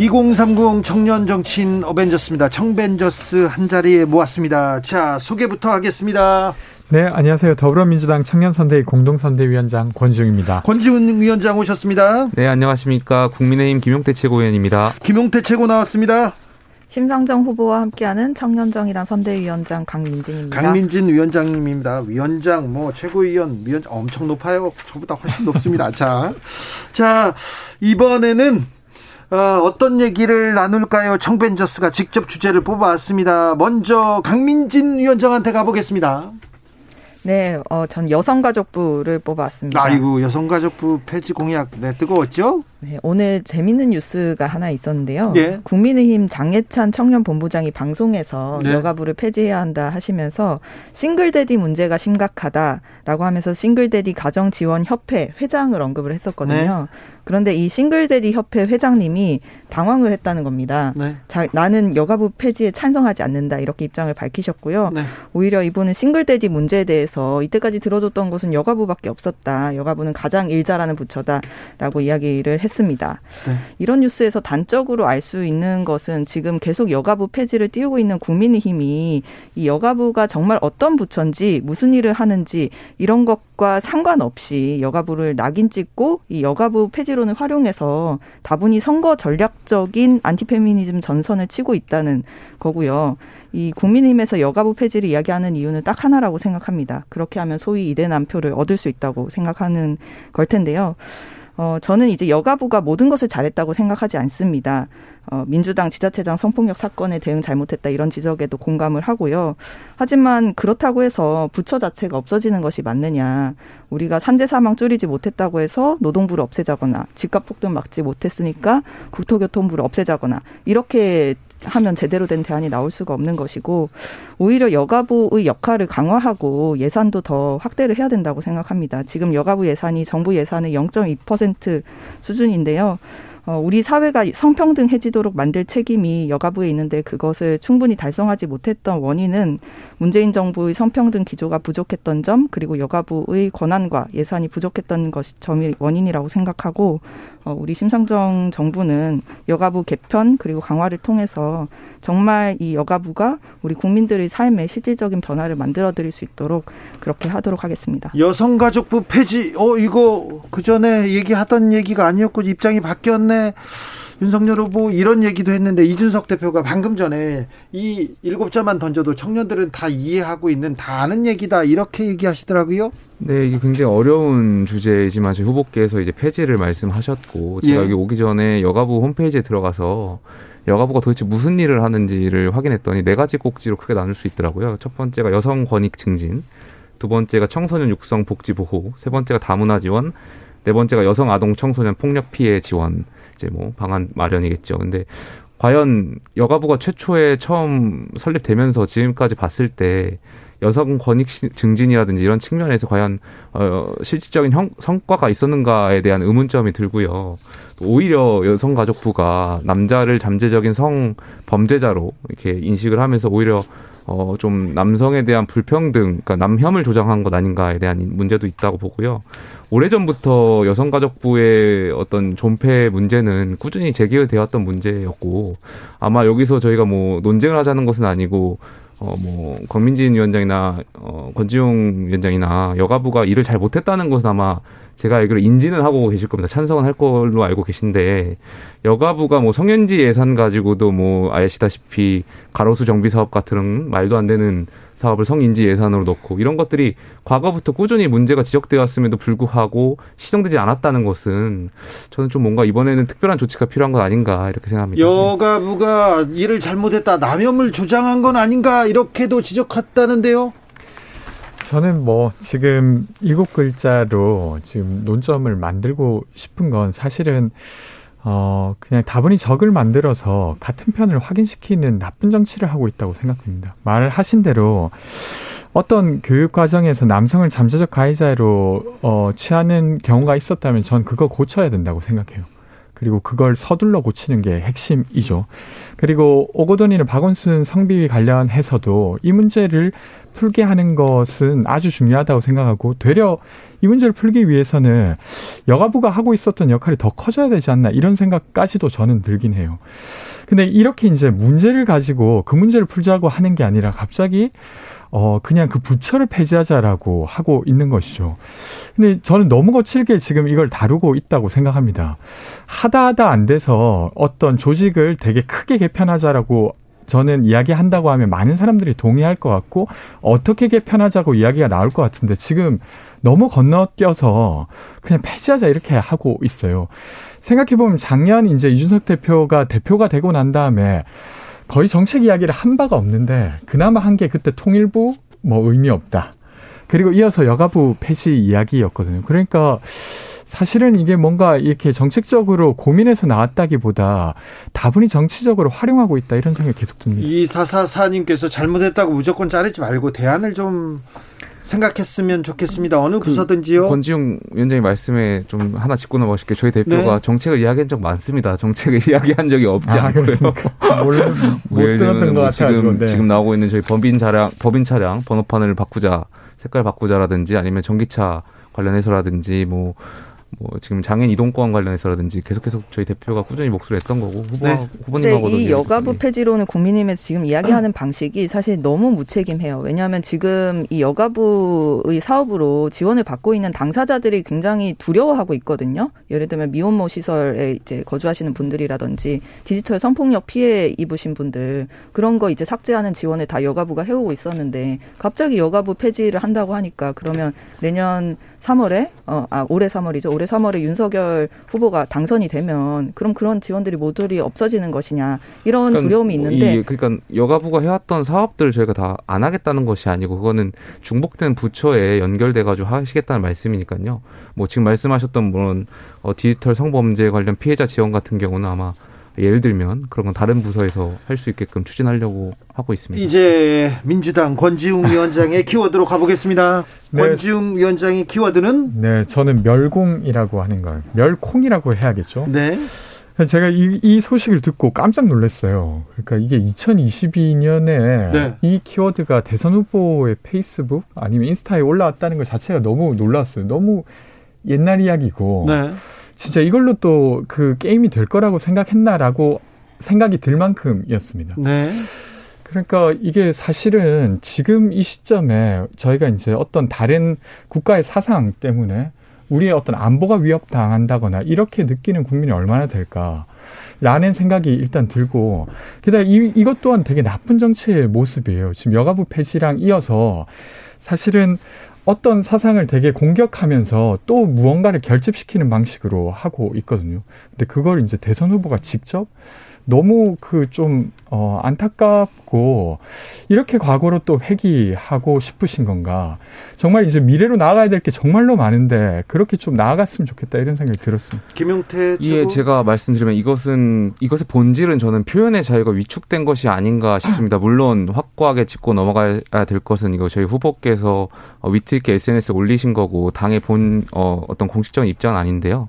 2030 청년 정치인 어벤져스입니다. 청벤져스 한 자리에 모았습니다. 자, 소개부터 하겠습니다. 네, 안녕하세요. 더불어민주당 청년선대위 공동선대위원장 권지웅입니다. 권지웅 위원장 오셨습니다. 네, 안녕하십니까. 국민의힘 김용태 최고위원입니다. 김용태 최고 나왔습니다. 심상정 후보와 함께하는 청년정의당 선대위원장 강민진입니다. 강민진 위원장님입니다. 위원장, 뭐 최고위원, 위원 엄청 높아요. 저보다 훨씬 높습니다. 자, 자 이번에는 어, 어떤 얘기를 나눌까요? 청벤저스가 직접 주제를 뽑아왔습니다. 먼저 강민진 위원장한테 가보겠습니다. 네, 어, 전 여성가족부를 뽑아왔습니다. 아이고, 여성가족부 폐지 공약, 네, 뜨거웠죠? 네, 오늘 재밌는 뉴스가 하나 있었는데요. 네. 국민의힘 장예찬 청년본부장이 방송에서 네. 여가부를 폐지해야 한다 하시면서 싱글데디 문제가 심각하다라고 하면서 싱글데디 가정지원협회 회장을 언급을 했었거든요. 네. 그런데 이 싱글데디 협회 회장님이 당황을 했다는 겁니다. 네. 자, 나는 여가부 폐지에 찬성하지 않는다 이렇게 입장을 밝히셨고요. 네. 오히려 이분은 싱글데디 문제에 대해서 이때까지 들어줬던 것은 여가부밖에 없었다. 여가부는 가장 일 잘하는 부처다라고 이야기를 했. 했습니다. 네. 이런 뉴스에서 단적으로 알 수 있는 것은 지금 계속 여가부 폐지를 띄우고 있는 국민의힘이 이 여가부가 정말 어떤 부처인지 무슨 일을 하는지 이런 것과 상관없이 여가부를 낙인 찍고 이 여가부 폐지론을 활용해서 다분히 선거 전략적인 안티페미니즘 전선을 치고 있다는 거고요. 이 국민의힘에서 여가부 폐지를 이야기하는 이유는 딱 하나라고 생각합니다. 그렇게 하면 소위 이대 남 표를 얻을 수 있다고 생각하는 걸 텐데요. 어, 저는 이제 여가부가 모든 것을 잘했다고 생각하지 않습니다. 어, 민주당 지자체장 성폭력 사건에 대응 잘못했다 이런 지적에도 공감을 하고요. 하지만 그렇다고 해서 부처 자체가 없어지는 것이 맞느냐. 우리가 산재 사망 줄이지 못했다고 해서 노동부를 없애자거나 집값 폭등 막지 못했으니까 국토교통부를 없애자거나 이렇게 하면 제대로 된 대안이 나올 수가 없는 것이고 오히려 여가부의 역할을 강화하고 예산도 더 확대를 해야 된다고 생각합니다. 지금 여가부 예산이 정부 예산의 0.2% 수준인데요. 어, 우리 사회가 성평등해지도록 만들 책임이 여가부에 있는데 그것을 충분히 달성하지 못했던 원인은 문재인 정부의 성평등 기조가 부족했던 점 그리고 여가부의 권한과 예산이 부족했던 것이 점이 원인이라고 생각하고 어, 우리 심상정 정부는 여가부 개편 그리고 강화를 통해서 정말 이 여가부가 우리 국민들의 삶에 실질적인 변화를 만들어 드릴 수 있도록 그렇게 하도록 하겠습니다. 여성가족부 폐지, 어, 이거 그 전에 얘기하던 얘기가 아니었고 입장이 바뀌었네. 윤석열 후보 이런 얘기도 했는데 이준석 대표가 방금 전에 이 일곱 자만 던져도 청년들은 다 이해하고 있는 다 아는 얘기다 이렇게 얘기하시더라고요. 네, 이게 굉장히 어려운 주제이지만 제 후보께서 이제 폐지를 말씀하셨고 제가 예. 여기 오기 전에 여가부 홈페이지에 들어가서 여가부가 도대체 무슨 일을 하는지를 확인했더니 네 가지 꼭지로 크게 나눌 수 있더라고요. 첫 번째가 여성 권익 증진, 두 번째가 청소년 육성 복지 보호, 세 번째가 다문화 지원, 네 번째가 여성 아동 청소년 폭력 피해 지원. 이제 뭐 방안 마련이겠죠. 근데 과연 여가부가 최초에 처음 설립되면서 지금까지 봤을 때 여성 권익 증진이라든지 이런 측면에서 과연 어 실질적인 형, 성과가 있었는가에 대한 의문점이 들고요. 오히려 여성가족부가 남자를 잠재적인 성 범죄자로 이렇게 인식을 하면서 오히려 어, 좀 남성에 대한 불평등, 그러니까 남혐을 조장한 것 아닌가에 대한 문제도 있다고 보고요. 오래전부터 여성가족부의 어떤 존폐 문제는 꾸준히 제기되었던 문제였고, 아마 여기서 저희가 뭐 논쟁을 하자는 것은 아니고, 어, 뭐, 권민진 위원장이나, 어, 권지용 위원장이나 여가부가 일을 잘 못했다는 것은 아마 제가 알기로 인지는 하고 계실 겁니다. 찬성은 할 걸로 알고 계신데 여가부가 뭐 성년지 예산 가지고도 뭐 아시다시피 가로수 정비 사업 같은 말도 안 되는 사업을 성인지 예산으로 넣고 이런 것들이 과거부터 꾸준히 문제가 지적되었음에도 불구하고 시정되지 않았다는 것은 저는 좀 뭔가 이번에는 특별한 조치가 필요한 것 아닌가 이렇게 생각합니다. 여가부가 일을 잘못했다 남염을 조장한 건 아닌가 이렇게도 지적했다는데요. 저는 뭐 지금 일곱 글자로 지금 논점을 만들고 싶은 건 사실은 어, 그냥 다분히 적을 만들어서 같은 편을 확인시키는 나쁜 정치를 하고 있다고 생각됩니다. 말하신 대로 어떤 교육 과정에서 남성을 잠재적 가해자로 어, 취하는 경우가 있었다면 전 그거 고쳐야 된다고 생각해요. 그리고 그걸 서둘러 고치는 게 핵심이죠. 그리고 오고돈이는 박원순 성비위 관련해서도 이 문제를 풀게 하는 것은 아주 중요하다고 생각하고 되려 이 문제를 풀기 위해서는 여가부가 하고 있었던 역할이 더 커져야 되지 않나 이런 생각까지도 저는 들긴 해요. 근데 이렇게 이제 문제를 가지고 그 문제를 풀자고 하는 게 아니라 갑자기 어, 그냥 그 부처를 폐지하자라고 하고 있는 것이죠. 근데 저는 너무 거칠게 지금 이걸 다루고 있다고 생각합니다. 하다 하다 안 돼서 어떤 조직을 되게 크게 개편하자라고 저는 이야기한다고 하면 많은 사람들이 동의할 것 같고 어떻게 개편하자고 이야기가 나올 것 같은데 지금 너무 건너뛰어서 그냥 폐지하자 이렇게 하고 있어요. 생각해보면 작년 이제 이준석 대표가 대표가 되고 난 다음에 거의 정책 이야기를 한 바가 없는데 그나마 한 게 그때 통일부 뭐 의미 없다. 그리고 이어서 여가부 폐지 이야기였거든요. 그러니까 사실은 이게 뭔가 이렇게 정책적으로 고민해서 나왔다기보다 다분히 정치적으로 활용하고 있다 이런 생각이 계속 듭니다. 이 사사사님께서 잘못했다고 무조건 자르지 말고 대안을 좀 생각했으면 좋겠습니다. 어느 그 부서든지요. 권지용 위원장님 말씀에 좀 하나 짚고 넘어가실게요. 저희 대표가 네. 정책을 이야기한 적 많습니다. 정책을 이야기한 적이 없지 아, 않고요. 몰래 못 들었던 것 같아요. 지금, 네. 지금 나오고 있는 저희 법인 차량, 법인 차량 번호판을 바꾸자, 색깔 바꾸자라든지 아니면 전기차 관련해서라든지 뭐 뭐 지금 장애인 이동권 관련해서라든지 계속해서 저희 대표가 꾸준히 목소리를 했던 거고 후보 네. 후보님하고도 이 여가부 폐지로는 국민님에서 지금 이야기하는 방식이 사실 너무 무책임해요. 왜냐하면 지금 이 여가부의 사업으로 지원을 받고 있는 당사자들이 굉장히 두려워하고 있거든요. 예를 들면 미혼모 시설에 이제 거주하시는 분들이라든지 디지털 성폭력 피해 입으신 분들 그런 거 이제 삭제하는 지원을 다 여가부가 해오고 있었는데 갑자기 여가부 폐지를 한다고 하니까 그러면 내년 3월에 어, 아 올해 3월이죠. 올해 3월에 윤석열 후보가 당선이 되면 그럼 그런 지원들이 모조리 없어지는 것이냐 이런 그러니까 두려움이 있는데 이, 그러니까 여가부가 해왔던 사업들 저희가 다 안 하겠다는 것이 아니고 그거는 중복된 부처에 연결돼 가지고 하시겠다는 말씀이니까요. 뭐 지금 말씀하셨던 물론 어, 디지털 성범죄 관련 피해자 지원 같은 경우는 아마 예를 들면 그런 건 다른 부서에서 할 수 있게끔 추진하려고 하고 있습니다. 이제 민주당 권지웅 위원장의 키워드로 가보겠습니다. 네. 권지웅 위원장의 키워드는 네, 저는 멸공이라고 하는 걸 멸콩이라고 해야겠죠. 네. 제가 이, 이 소식을 듣고 깜짝 놀랐어요. 그러니까 이게 2022년에 네. 이 키워드가 대선 후보의 페이스북 아니면 인스타에 올라왔다는 것 자체가 너무 놀랐어요. 너무 옛날 이야기고. 네. 진짜 이걸로 또 그 게임이 될 거라고 생각했나라고 생각이 들 만큼이었습니다. 네. 그러니까 이게 사실은 지금 이 시점에 저희가 이제 어떤 다른 국가의 사상 때문에 우리의 어떤 안보가 위협당한다거나 이렇게 느끼는 국민이 얼마나 될까. 라는 생각이 일단 들고 게다가 이, 이것 또한 되게 나쁜 정치의 모습이에요. 지금 여가부 폐지랑 이어서 사실은 어떤 사상을 되게 공격하면서 또 무언가를 결집시키는 방식으로 하고 있거든요. 근데 그걸 이제 대선 후보가 직접 너무 그 좀 어, 안타깝고 이렇게 과거로 또 회귀하고 싶으신 건가? 정말 이제 미래로 나아가야 될 게 정말로 많은데 그렇게 좀 나아갔으면 좋겠다 이런 생각이 들었습니다. 김용태 예, 제가 말씀드리면 이것은 이것의 본질은 저는 표현의 자유가 위축된 것이 아닌가 싶습니다. 물론 확고하게 짚고 넘어가야 될 것은 이거 저희 후보께서 위트 있게 SNS에 올리신 거고 당의 본 어, 어떤 공식적인 입장은 아닌데요.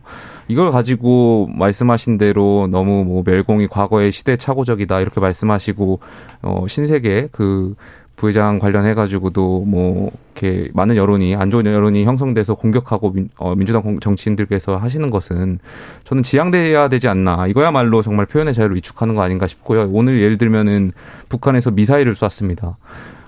이걸 가지고 말씀하신 대로 너무 뭐 멸공이 과거의 시대 착오적이다 이렇게 말씀하시고 어 신세계 그 부회장 관련해 가지고도 뭐 이렇게 많은 여론이 안 좋은 여론이 형성돼서 공격하고 민, 어, 민주당 정치인들께서 하시는 것은 저는 지양돼야 되지 않나 이거야말로 정말 표현의 자유를 위축하는 거 아닌가 싶고요. 오늘 예를 들면은 북한에서 미사일을 쐈습니다.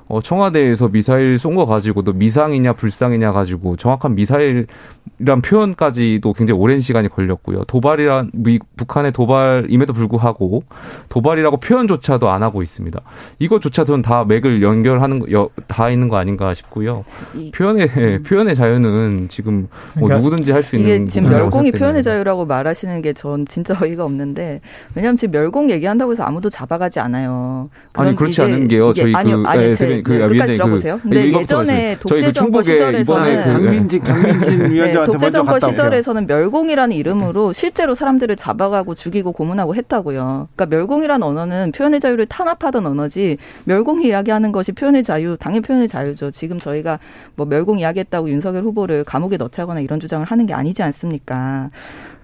어, 청와대에서 미사일 쏜 거 가지고도 미상이냐 불상이냐 가지고 정확한 미사일이란 표현까지도 굉장히 오랜 시간이 걸렸고요. 도발이란 미, 북한의 도발임에도 불구하고 도발이라고 표현조차도 안 하고 있습니다. 이것조차 저는 다 맥을 연결하는 거, 여, 다 있는 거 아닌가 싶고요. 표현의 음. 표현의 자유는 지금 뭐 그러니까 누구든지 할 수 있는 이게 지금 멸공이 표현의 자유라고 말하시는 게 전 진짜 어이가 없는데 왜냐하면 지금 멸공 얘기한다고 해서 아무도 잡아가지 않아요. 아니 그렇지 않은 게요. 저희 아니요, 그 아니, 제 위원, 그, 네, 끝까지 그 들어보세요. 그, 근데 예전에 그 독재 정권 시절에서는 강민직 강민진 위원장한테 네, 독재 정권 시절에서는 멸공이라는 이름으로 실제로 사람들을 잡아가고 죽이고 고문하고 했다고요. 그러니까 멸공이라는 언어는 표현의 자유를 탄압하던 언어지 멸공 이야기하는 것이 표현의 자유, 당연 표현의 자유죠. 지금 저희가 뭐 멸공 이야기했다고 윤석열 후보를 감옥에 넣자거나 이런 주장을 하는 게 아니지 않습니까?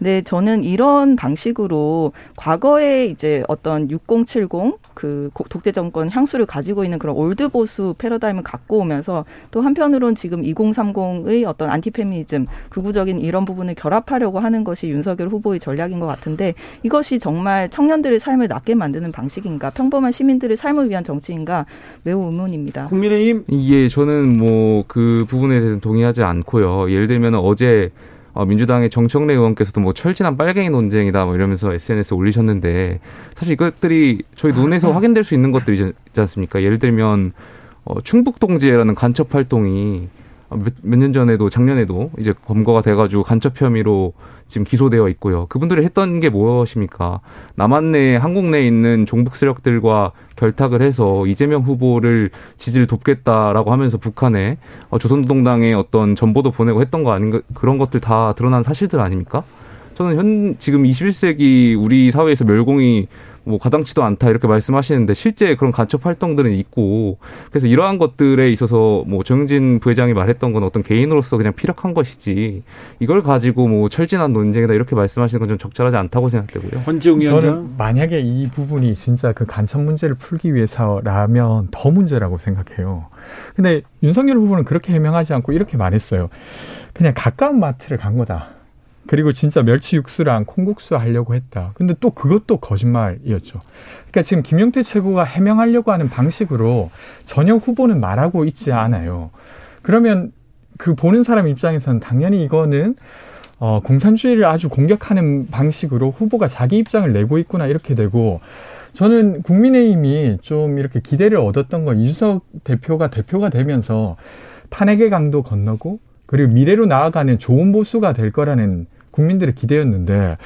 네, 저는 이런 방식으로 과거에 이제 어떤 6070 그 독재 정권 향수를 가지고 있는 그런 old 보수 패러다임을 갖고 오면서 또 한편으론 지금 2030의 어떤 안티페미니즘 극우적인 이런 부분을 결합하려고 하는 것이 윤석열 후보의 전략인 것 같은데 이것이 정말 청년들의 삶을 낫게 만드는 방식인가 평범한 시민들의 삶을 위한 정치인가 매우 의문입니다. 국민의힘 예, 저는 뭐 그 부분에 대해서 동의하지 않고요. 예를 들면 어제 어, 민주당의 정청래 의원께서도 뭐 철진한 빨갱이 논쟁이다 뭐 이러면서 SNS에 올리셨는데 사실 이것들이 저희 눈에서 아. 확인될 수 있는 것들이지 않습니까? 예를 들면 어, 충북동지회라는 간첩 활동이 몇년 전에도 작년에도 이제 검거가 돼가지고 간첩 혐의로 지금 기소되어 있고요. 그분들이 했던 게 무엇입니까? 남한 내 한국 내에 있는 종북 세력들과 결탁을 해서 이재명 후보를 지지를 돕겠다라고 하면서 북한에 어, 조선노동당의 어떤 전보도 보내고 했던 거 아닌가 그런 것들 다 드러난 사실들 아닙니까? 저는 현 지금 21세기 우리 사회에서 멸공이 뭐 가당치도 않다 이렇게 말씀하시는데 실제 그런 간첩 활동들은 있고 그래서 이러한 것들에 있어서 뭐 정진 부회장이 말했던 건 어떤 개인으로서 그냥 피력한 것이지 이걸 가지고 뭐 철진한 논쟁이다 이렇게 말씀하시는 건 좀 적절하지 않다고 생각되고요. 권지웅 저는 만약에 이 부분이 진짜 그 간첩 문제를 풀기 위해서라면 더 문제라고 생각해요. 근데 윤석열 후보는 그렇게 해명하지 않고 이렇게 말했어요. 그냥 가까운 마트를 간 거다. 그리고 진짜 멸치 육수랑 콩국수 하려고 했다. 근데 또 그것도 거짓말이었죠. 그러니까 지금 김용태 최고가 해명하려고 하는 방식으로 전혀 후보는 말하고 있지 않아요. 그러면 그 보는 사람 입장에서는 당연히 이거는 어, 공산주의를 아주 공격하는 방식으로 후보가 자기 입장을 내고 있구나 이렇게 되고 저는 국민의힘이 좀 이렇게 기대를 얻었던 건 이준석 대표가 대표가 되면서 탄핵의 강도 건너고 그리고 미래로 나아가는 좋은 보수가 될 거라는 국민들의 기대였는데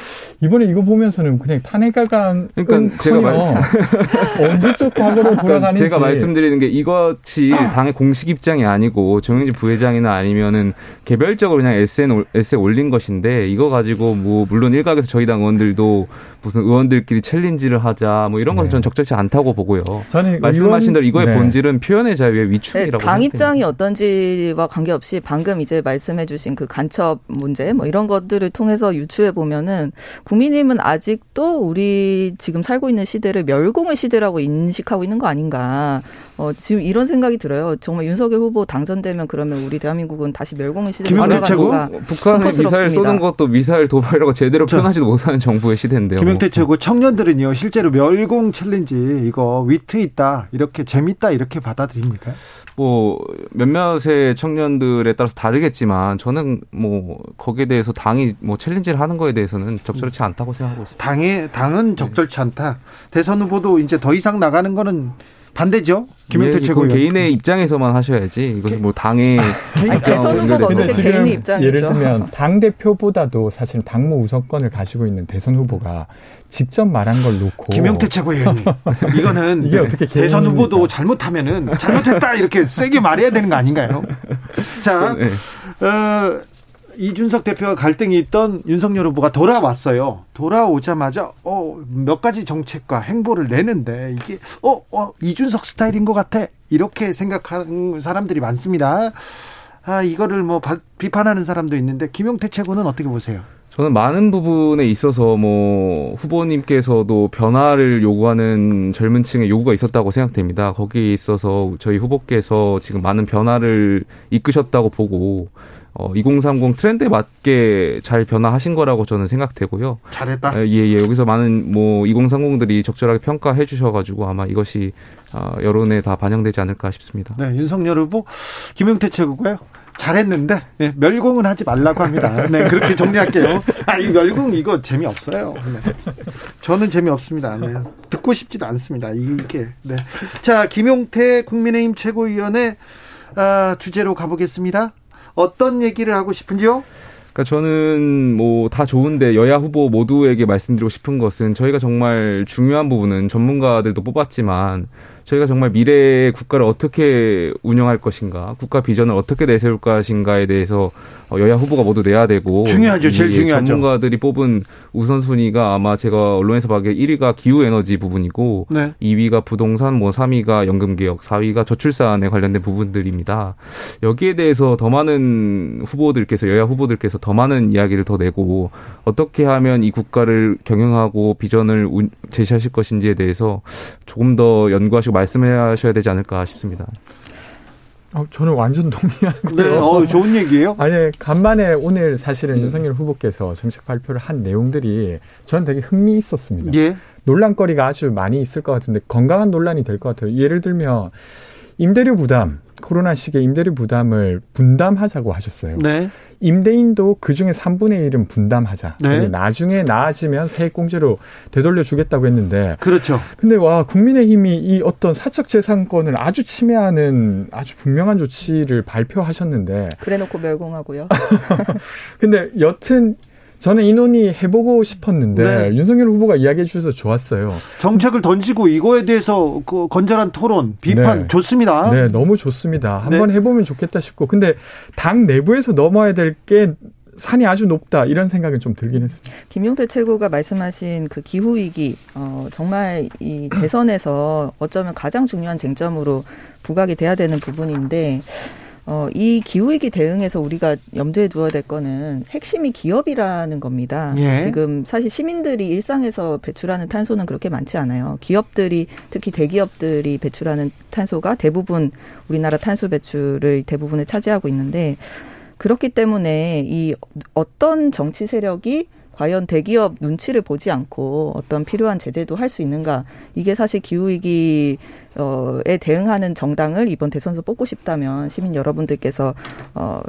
이번에 이거 보면서는 그냥 탄핵가강 그러니까 제가 말... 언제적 과거로 돌아가는지. 제가 말씀드리는 게 이것이 당의 공식 입장이 아니고 정영진 부회장이나 아니면은 개별적으로 그냥 SN 에세 올린 것인데 이거 가지고 뭐 물론 일각에서 저희 당 의원들도 무슨 의원들끼리 챌린지를 하자 뭐 이런 것은 네. 저는 적절치 않다고 보고요. 저는 말씀하신 대로 이거의 네. 본질은 표현의 자유의 위축이라고 네, 당 입장이 어떤지와 관계없이 방금 이제 말씀해주신 그 간첩 문제 뭐 이런 것들을 통해서 유추해 보면은 국민의힘은 아직도 우리 지금 살고 있는 시대를 멸공의 시대라고 인식하고 있는 거 아닌가. 어, 지금 이런 생각이 들어요. 정말 윤석열 후보 당선되면 그러면 우리 대한민국은 다시 멸공의 시대로 돌아가는가. 북한의 미사일 쏘는 것도 미사일 도발이라고 제대로 표현하지도 못하는 정부의 시대인데요. 김영태 최고 청년들은요 실제로 멸공 챌린지 이거 위트 있다 이렇게 재밌다 이렇게 받아들입니까? 뭐 몇몇의 청년들에 따라서 다르겠지만 저는 뭐 거기에 대해서 당이 뭐 챌린지를 하는 거에 대해서는 적절치 않다고 생각하고 있습니다. 당의 당은 적절치 않다. 대선 후보도 이제 더 이상 나가는 거는 반대죠. 김영태 예, 최고 개인의 입장에서만 하셔야지. 이것은 뭐 당의 대선 후보가 어떻게 개인의 입장이죠. 예를 들면 당 대표보다도 사실 당무 우선권을 가지고 있는 대선 후보가 직접 말한 걸 놓고 김영태 최고위원님 이거는 이게 어떻게 대선 후보도 잘못하면은 잘못했다 이렇게 세게 말해야 되는 거 아닌가요? 자, 네. 어, 이준석 대표와 갈등이 있던 윤석열 후보가 돌아왔어요. 돌아오자마자 어, 몇 가지 정책과 행보를 내는데 이게 어, 어 이준석 스타일인 것 같아 이렇게 생각하는 사람들이 많습니다. 아 이거를 뭐 비판하는 사람도 있는데 김용태 최고는 어떻게 보세요? 저는 많은 부분에 있어서 뭐 후보님께서도 변화를 요구하는 젊은 층의 요구가 있었다고 생각됩니다. 거기에 있어서 저희 후보께서 지금 많은 변화를 이끄셨다고 보고 어, 2030 트렌드에 맞게 잘 변화하신 거라고 저는 생각되고요. 잘했다. 예, 예. 여기서 많은 뭐 2030들이 적절하게 평가해 주셔가지고 아마 이것이 어, 여론에 다 반영되지 않을까 싶습니다. 네, 윤석열 후보, 김용태 최고고요. 잘했는데 네, 멸공은 하지 말라고 합니다. 네, 그렇게 정리할게요. 아, 이 멸공 이거 재미없어요. 네. 저는 재미없습니다. 네. 듣고 싶지도 않습니다. 이게. 네. 자, 김용태 국민의힘 최고위원의 아, 주제로 가보겠습니다. 어떤 얘기를 하고 싶은지요? 그러니까 저는 뭐 다 좋은데 여야 후보 모두에게 말씀드리고 싶은 것은 저희가 정말 중요한 부분은 전문가들도 뽑았지만 저희가 정말 미래의 국가를 어떻게 운영할 것인가, 국가 비전을 어떻게 내세울 것인가에 대해서 어, 여야 후보가 모두 내야 되고 중요하죠. 제일 중요하죠. 전문가들이 뽑은 우선순위가 아마 제가 언론에서 봐기에 1위가 기후 에너지 부분이고 네. 2위가 부동산, 뭐 3위가 연금 개혁, 4위가 저출산에 관련된 부분들입니다. 여기에 대해서 더 많은 후보들께서 여야 후보들께서 더 많은 이야기를 더 내고 어떻게 하면 이 국가를 경영하고 비전을 제시하실 것인지에 대해서 조금 더 연구하시고 말씀하셔야 되지 않을까 싶습니다. 어, 저는 완전 동의하고요. 네, 어, 좋은 얘기예요. 아니, 간만에 오늘 사실은 네. 윤석열 후보께서 정책 발표를 한 내용들이 저는 되게 흥미 있었습니다. 예. 논란거리가 아주 많이 있을 것 같은데 건강한 논란이 될 것 같아요. 예를 들면 임대료 부담, 코로나 시기에 임대료 부담을 분담하자고 하셨어요. 네. 임대인도 그 중에 3분의 1은 분담하자. 네. 나중에 나아지면 세액공제로 되돌려 주겠다고 했는데. 그렇죠. 근데 와, 국민의힘이 이 어떤 사적 재산권을 아주 침해하는 아주 분명한 조치를 발표하셨는데. 그래 놓고 멸공하고요. 근데 여튼 저는 이 논의 해보고 싶었는데 네. 윤석열 후보가 이야기해 주셔서 좋았어요. 정책을 던지고 이거에 대해서 그 건전한 토론, 비판 네. 좋습니다. 네, 너무 좋습니다. 한번 네. 해보면 좋겠다 싶고, 근데 당 내부에서 넘어야 될 게 산이 아주 높다 이런 생각은 좀 들긴 했습니다. 김용태 최고가 말씀하신 그 기후 위기 어, 정말 이 대선에서 어쩌면 가장 중요한 쟁점으로 부각이 돼야 되는 부분인데 어, 이 기후위기 대응에서 우리가 염두에 두어야 될 거는 핵심이 기업이라는 겁니다. 예. 지금 사실 시민들이 일상에서 배출하는 탄소는 그렇게 많지 않아요. 기업들이 특히 대기업들이 배출하는 탄소가 대부분 우리나라 탄소 배출을 대부분을 차지하고 있는데 그렇기 때문에 이 어떤 정치 세력이 과연 대기업 눈치를 보지 않고 어떤 필요한 제재도 할 수 있는가 이게 사실 기후위기 어에 대응하는 정당을 이번 대선에서 뽑고 싶다면 시민 여러분들께서 어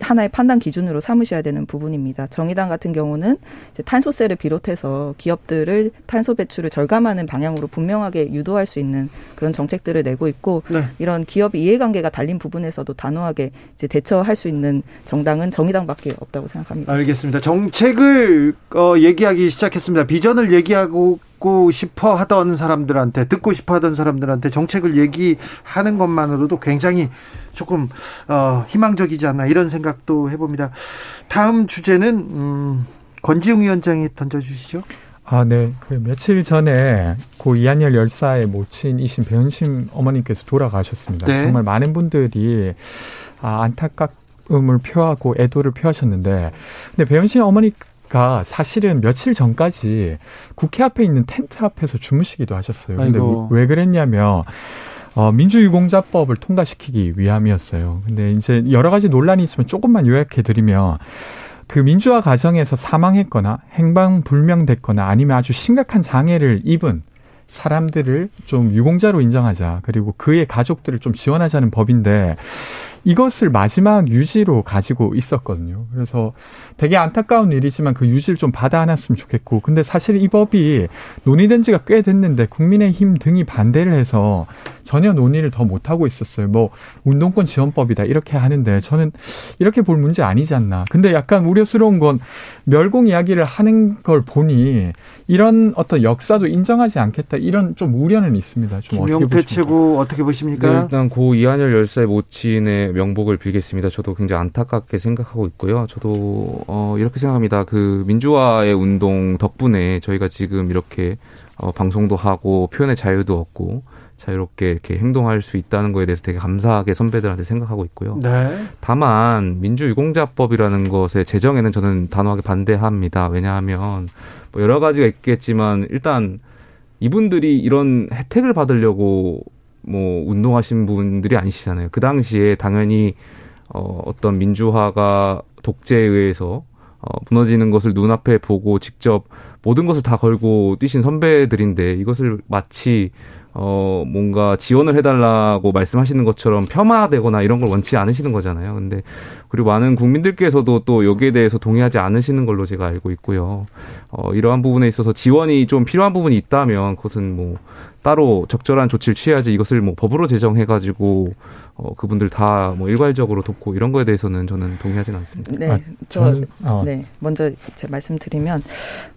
하나의 판단 기준으로 삼으셔야 되는 부분입니다. 정의당 같은 경우는 이제 탄소세를 비롯해서 기업들을 탄소 배출을 절감하는 방향으로 분명하게 유도할 수 있는 그런 정책들을 내고 있고 네. 이런 기업 이해관계가 달린 부분에서도 단호하게 이제 대처할 수 있는 정당은 정의당밖에 없다고 생각합니다. 알겠습니다. 정책을 어, 얘기하기 시작했습니다. 비전을 얘기하고 듣고 싶어 하던 사람들한테 듣고 싶어 하던 사람들한테 정책을 얘기하는 것만으로도 굉장히 조금 어, 희망적이지 않나 이런 생각도 해봅니다. 다음 주제는 음, 권지웅 위원장이 던져주시죠. 아, 네. 그 며칠 전에 고 이한열 열사의 모친이신 배현심 어머님께서 돌아가셨습니다. 네. 정말 많은 분들이 아, 안타깝 음을 표하고 애도를 표하셨는데, 근데 배현심 어머니 가 사실은 며칠 전까지 국회 앞에 있는 텐트 앞에서 주무시기도 하셨어요. 근데 아이고. 왜 그랬냐면 어, 민주유공자법을 통과시키기 위함이었어요. 근데 이제 여러 가지 논란이 있으면 조금만 요약해 드리면 그 민주화 과정에서 사망했거나 행방 불명됐거나 아니면 아주 심각한 장애를 입은 사람들을 좀 유공자로 인정하자. 그리고 그의 가족들을 좀 지원하자는 법인데 이것을 마지막 유지로 가지고 있었거든요. 그래서 되게 안타까운 일이지만 그 유지를 좀 받아 안았으면 좋겠고. 근데 사실 이 법이 논의된 지가 꽤 됐는데 국민의힘 등이 반대를 해서 전혀 논의를 더 못하고 있었어요. 뭐, 운동권 지원법이다. 이렇게 하는데 저는 이렇게 볼 문제 아니지 않나. 근데 약간 우려스러운 건 멸공 이야기를 하는 걸 보니 이런 어떤 역사도 인정하지 않겠다. 이런 좀 우려는 있습니다. 좀 김용태 최고 어떻게 보십니까? 네, 일단 고 이한열 열사의 모친의 명복을 빌겠습니다. 저도 굉장히 안타깝게 생각하고 있고요. 저도 어, 이렇게 생각합니다. 그 민주화의 운동 덕분에 저희가 지금 이렇게 어, 방송도 하고 표현의 자유도 얻고 자유롭게 이렇게 행동할 수 있다는 거에 대해서 되게 감사하게 선배들한테 생각하고 있고요. 네. 다만 민주유공자법이라는 것의 제정에는 저는 단호하게 반대합니다. 왜냐하면 뭐 여러 가지가 있겠지만 일단 이분들이 이런 혜택을 받으려고 뭐 운동하신 분들이 아니시잖아요. 그 당시에 당연히 어 어떤 민주화가 독재에 의해서 어 무너지는 것을 눈앞에 보고 직접 모든 것을 다 걸고 뛰신 선배들인데 이것을 마치 어, 뭔가 지원을 해달라고 말씀하시는 것처럼 폄하되거나 이런 걸 원치 않으시는 거잖아요. 근데 그리고 많은 국민들께서도 또 여기에 대해서 동의하지 않으시는 걸로 제가 알고 있고요. 어, 이러한 부분에 있어서 지원이 좀 필요한 부분이 있다면 그것은 뭐 따로 적절한 조치를 취해야지 이것을 뭐 법으로 제정해가지고 어, 그분들 다 뭐 일괄적으로 돕고 이런 거에 대해서는 저는 동의하지는 않습니다. 네, 아, 저, 어. 네, 먼저 제 말씀드리면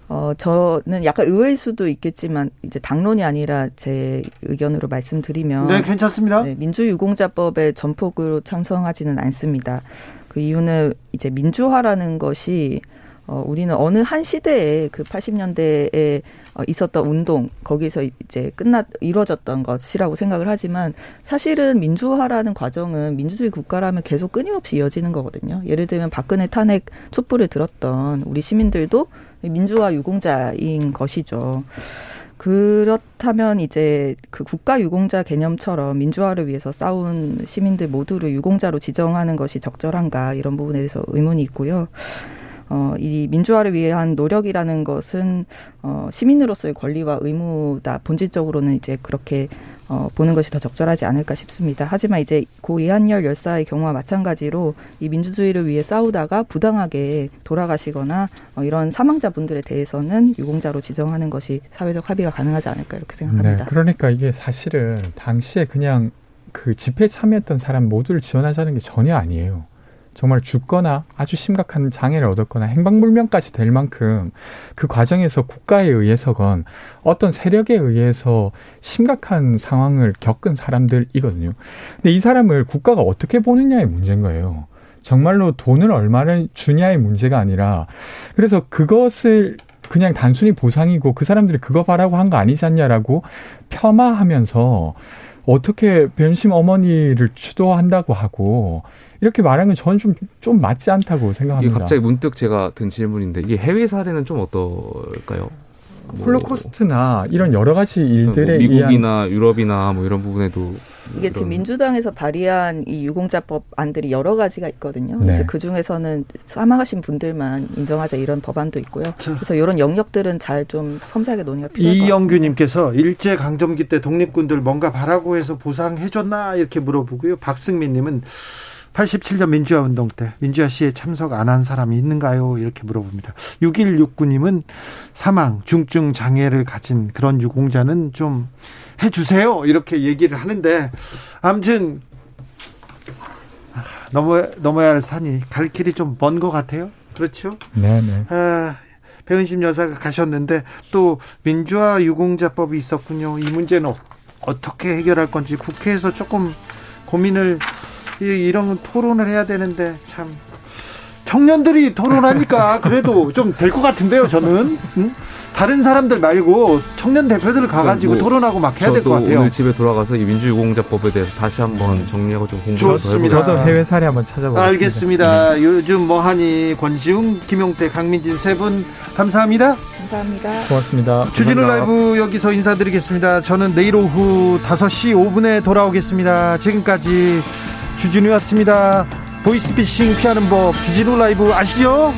어, 저는 약간 의외일 수도 있겠지만, 이제 당론이 아니라 제 의견으로 말씀드리면. 네, 괜찮습니다. 네, 민주유공자법에 전폭으로 찬성하지는 않습니다. 그 이유는 이제 민주화라는 것이 어, 우리는 어느 한 시대에 그 80년대에 어, 있었던 운동 거기서 이제 끝났 이루어졌던 것이라고 생각을 하지만 사실은 민주화라는 과정은 민주주의 국가라면 계속 끊임없이 이어지는 거거든요. 예를 들면 박근혜 탄핵 촛불을 들었던 우리 시민들도 민주화 유공자인 것이죠. 그렇다면 이제 그 국가 유공자 개념처럼 민주화를 위해서 싸운 시민들 모두를 유공자로 지정하는 것이 적절한가 이런 부분에 대해서 의문이 있고요. 어, 이 민주화를 위한 노력이라는 것은 어, 시민으로서의 권리와 의무다. 본질적으로는 이제 그렇게 어, 보는 것이 더 적절하지 않을까 싶습니다. 하지만 이제 고 이한열 열사의 경우와 마찬가지로 이 민주주의를 위해 싸우다가 부당하게 돌아가시거나 어, 이런 사망자분들에 대해서는 유공자로 지정하는 것이 사회적 합의가 가능하지 않을까 이렇게 생각합니다. 네, 그러니까 이게 사실은 당시에 그냥 그 집회에 참여했던 사람 모두를 지원하자는 게 전혀 아니에요. 정말 죽거나 아주 심각한 장애를 얻었거나 행방불명까지 될 만큼 그 과정에서 국가에 의해서건 어떤 세력에 의해서 심각한 상황을 겪은 사람들이거든요. 근데 이 사람을 국가가 어떻게 보느냐의 문제인 거예요. 정말로 돈을 얼마를 주냐의 문제가 아니라 그래서 그것을 그냥 단순히 보상이고 그 사람들이 그거 바라고 한 거 아니지 않냐라고 폄하하면서 어떻게 변심 어머니를 추도한다고 하고 이렇게 말하는 건 저는 좀, 좀 맞지 않다고 생각합니다. 이게 갑자기 문득 제가 든 질문인데 이게 해외 사례는 좀 어떨까요? 뭐 홀로코스트나 이런 여러 가지 뭐 일들에 뭐 미국이나 의한... 유럽이나 뭐 이런 부분에도 이게 지금 민주당에서 발의한 이 유공자법 안들이 여러 가지가 있거든요. 네. 이제 그 중에서는 사망하신 분들만 인정하자 이런 법안도 있고요. 그래서 이런 영역들은 잘 좀 섬세하게 논의가 필요할 이영규님께서 일제 강점기 때 독립군들 뭔가 바라고 해서 보상해줬나 이렇게 물어보고요. 박승민님은 87년 민주화 운동 때 민주화 씨에 참석 안 한 사람이 있는가요? 이렇게 물어봅니다. 6169님은 사망, 중증 장애를 가진 그런 유공자는 좀 해주세요. 이렇게 얘기를 하는데, 아무튼, 넘어, 넘어야 할 산이 갈 길이 좀 먼 것 같아요. 그렇죠? 네네. 아, 배은심 여사가 가셨는데, 또 민주화 유공자법이 있었군요. 이 문제는 어떻게 해결할 건지 국회에서 조금 고민을 이런 토론을 해야 되는데 참 청년들이 토론하니까 그래도 좀 될 것 같은데요, 저는. 응? 다른 사람들 말고 청년 대표들 가가지고 뭐 토론하고 막 해야 될 것 같아요. 오늘 집에 돌아가서 이 민주유공자법에 대해서 다시 한번 정리하고 좀 공부를 좋습니다. 저도 해외 사례 한번 찾아보겠습니다. 알겠습니다. 네. 요즘 뭐하니 권지웅, 김용태, 강민진 세 분 감사합니다. 감사합니다. 고맙습니다. 주진우 라이브 여기서 인사드리겠습니다. 저는 내일 오후 5시 5분에 돌아오겠습니다. 지금까지 주진우였습니다. 보이스피싱 피하는 법 주진우 라이브 아시죠?